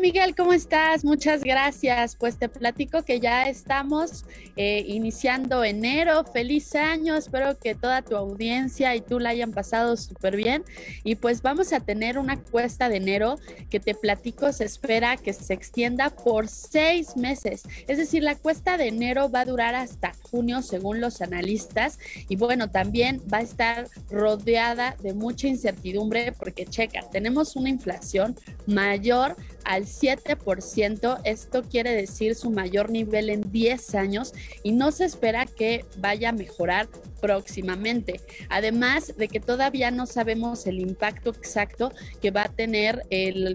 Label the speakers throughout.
Speaker 1: Miguel, ¿cómo estás? Muchas gracias. Pues te platico que ya estamos eh, iniciando enero. Feliz año, espero que toda tu audiencia y tú la hayan pasado súper bien. Y pues vamos a tener una cuesta de enero que te platico se espera que se extienda por seis meses. Es decir, la cuesta de enero va a durar hasta junio según los analistas. Y bueno, también va a estar rodeada de mucha incertidumbre porque checa, tenemos una inflación mayor al 7%. Esto quiere decir su mayor nivel en 10 años y no se espera que vaya a mejorar próximamente. Además de que todavía no sabemos el impacto exacto que va a tener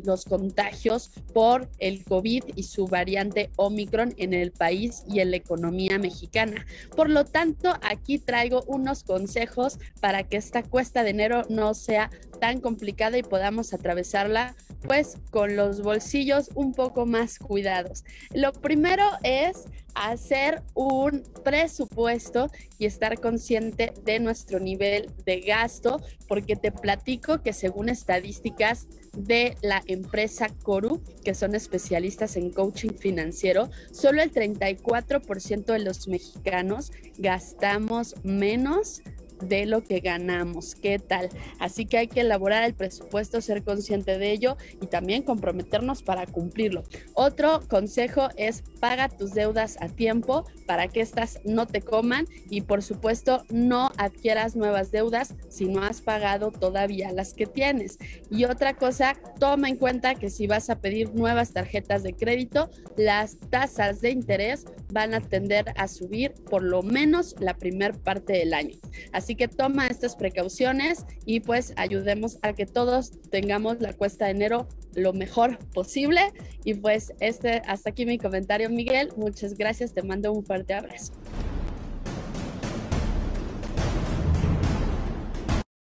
Speaker 1: los contagios por el COVID y su variante Omicron en el país y en la economía mexicana. Por lo tanto, aquí traigo unos consejos para que esta cuesta de enero no sea tan complicada y podamos atravesarla pues con los bolsillos un poco más cuidados. Lo primero es hacer un presupuesto y estar consciente de nuestro nivel de gasto, porque te platico que según estadísticas de la empresa Coru, que son especialistas en coaching financiero, solo el 34% de los mexicanos gastamos menos de lo que ganamos. ¿Qué tal? Así que hay que elaborar el presupuesto, ser consciente de ello y también comprometernos para cumplirlo. Otro consejo es paga tus deudas a tiempo para que estas no te coman y por supuesto no adquieras nuevas deudas si no has pagado todavía las que tienes. Y otra cosa, toma en cuenta que si vas a pedir nuevas tarjetas de crédito, las tasas de interés van a tender a subir por lo menos la primer parte del año. Así Así que toma estas precauciones y pues ayudemos a que todos tengamos la cuesta de enero lo mejor posible. Y pues este, hasta aquí mi comentario, Miguel. Muchas gracias, te mando un fuerte abrazo.